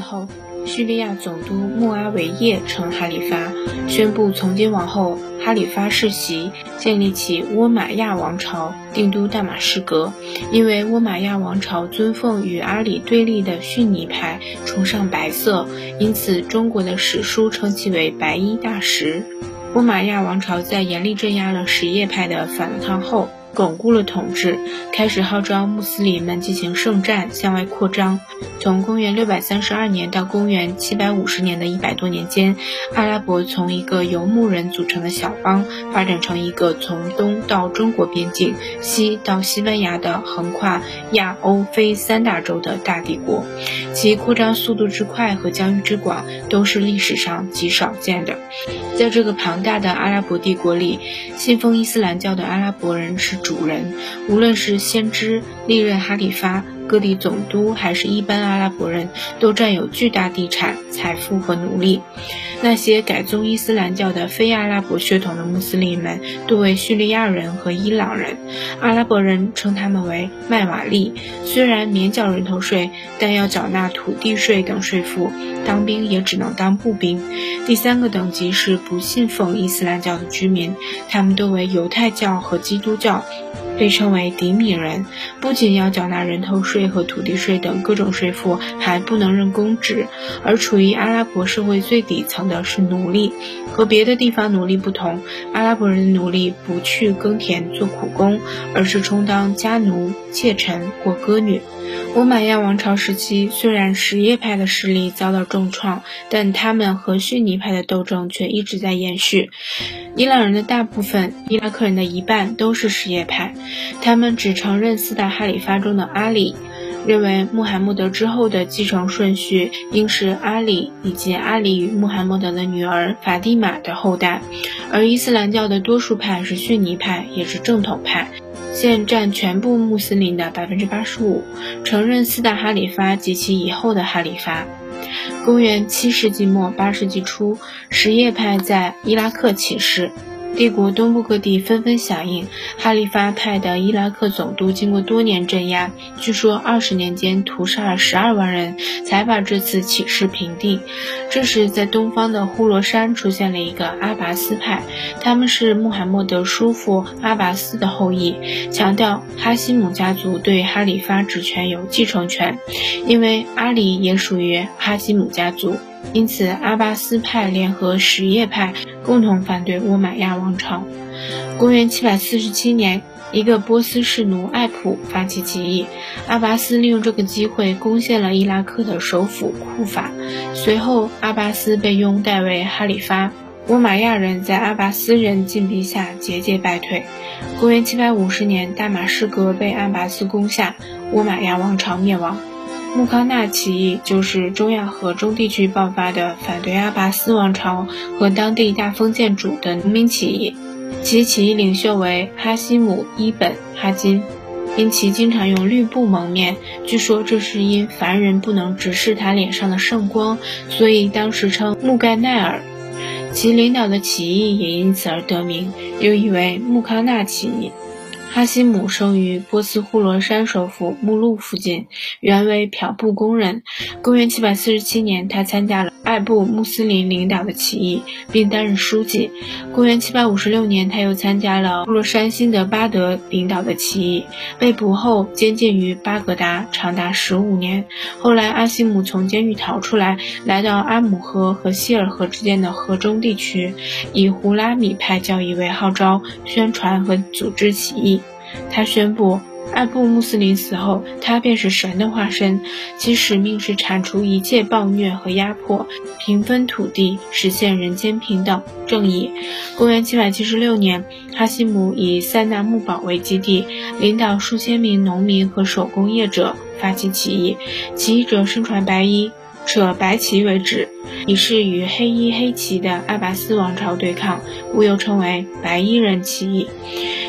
后，叙利亚总督穆阿维叶称哈里发，宣布从今往后哈里发世袭，建立起倭马亚王朝，定都大马士革。因为倭马亚王朝尊奉与阿里对立的逊尼派，崇尚白色，因此中国的史书称其为白衣大食。倭马亚王朝在严厉镇压了什叶派的反抗后。巩固了统治，开始号召穆斯林们进行圣战，向外扩张。从公元六百三十二年到公元七百五十年的一百多年间，阿拉伯从一个游牧人组成的小邦，发展成一个从东到中国边境、西到西班牙的横跨亚欧非三大洲的大帝国。其扩张速度之快和疆域之广，都是历史上极少见的。在这个庞大的阿拉伯帝国里，信奉伊斯兰教的阿拉伯人是。主人，无论是先知、历任哈里发、各地总督，还是一般阿拉伯人，都占有巨大地产、财富和奴隶。那些改宗伊斯兰教的非阿拉伯血统的穆斯林们，多为叙利亚人和伊朗人。阿拉伯人称他们为麦瓦利，虽然免缴人头税，但要缴纳土地税等税负。当兵也只能当步兵。第三个等级是不信奉伊斯兰教的居民，他们都为犹太教和基督教。被称为迪米人，不仅要缴纳人头税和土地税等各种税赋，还不能任公职。而处于阿拉伯社会最底层的是奴隶。和别的地方奴隶不同，阿拉伯人的奴隶不去耕田做苦工，而是充当家奴、妾臣或歌女。倭马亚王朝时期，虽然什叶派的势力遭到重创，但他们和逊尼派的斗争却一直在延续。伊朗人的大部分，伊拉克人的一半都是什叶派。他们只承认四大哈里发中的阿里，认为穆罕默德之后的继承顺序应是阿里以及阿里与穆罕默德的女儿法蒂玛的后代。而伊斯兰教的多数派是逊尼派，也是正统派，现占全部穆斯林的百分之八十五，承认四大哈里发及其以后的哈里发。公元七世纪末八世纪初，什叶派在伊拉克起事。帝国东部各地纷纷响应，哈里发派的伊拉克总督经过多年镇压，据说二十年间屠杀了十二万人，才把这次起事平定。这时，在东方的呼罗珊出现了一个阿拔斯派，他们是穆罕默德叔父阿拔斯的后裔，强调哈希姆家族对哈里发职权有继承权，因为阿里也属于哈希姆家族。因此，阿巴斯派联合什叶派共同反对乌玛亚王朝。公元747年，一个波斯士奴艾普发起起义，阿巴斯利用这个机会攻陷了伊拉克的首府库法。随后，阿巴斯被拥戴为哈里发，乌玛亚人在阿巴斯人禁逼下节节败退。公元750年，大马士革被阿巴斯攻下，乌玛亚王朝灭亡。穆康纳起义就是中亚和中地区爆发的反对阿拔斯王朝和当地大封建主的农民起义，其起义领袖为哈希姆伊本哈金，因其经常用绿布蒙面，据说这是因凡人不能直视他脸上的圣光，所以当时称穆盖奈尔。其领导的起义也因此而得名，又以为穆康纳起义。哈希姆生于波斯呼罗珊首府目录附近，原为漂布工人。公元747年，他参加了艾布穆斯林领导的起义，并担任书记。公元756年，他又参加了呼罗珊辛德巴德领导的起义，被捕后监禁于巴格达，长达十五年。后来，阿希姆从监狱逃出来，来到阿姆河和希尔河之间的河中地区，以胡拉米派教义为号召，宣传和组织起义。他宣布，艾布穆斯林死后，他便是神的化身，其使命是铲除一切暴虐和压迫，平分土地，实现人间平等正义。公元776年，哈希姆以塞纳木堡为基地，领导数千名农民和手工业者发起起义，起义者身穿白衣。扯白旗为止，以示与黑衣黑旗的阿拔斯王朝对抗，故又称为白衣人起义。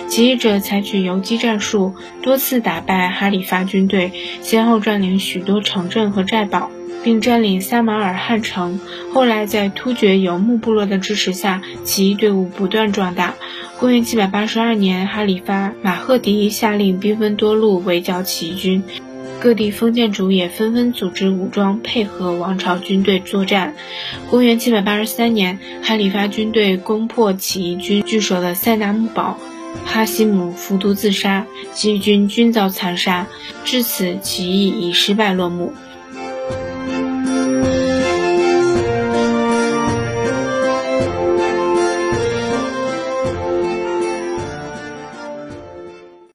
起义者采取游击战术，多次打败哈里发军队，先后占领许多城镇和寨堡，并占领萨马尔罕城。后来在突厥游牧部落的支持下，起义队伍不断壮大。公元782年，哈里发马赫迪下令兵分多路围剿起义军。各地封建主也纷纷组织武装配合王朝军队作战。公元七百八十三年，哈里发军队攻破起义军据守的塞纳木堡，哈希姆服毒自杀，起义军均遭残杀。至此，起义以失败落幕。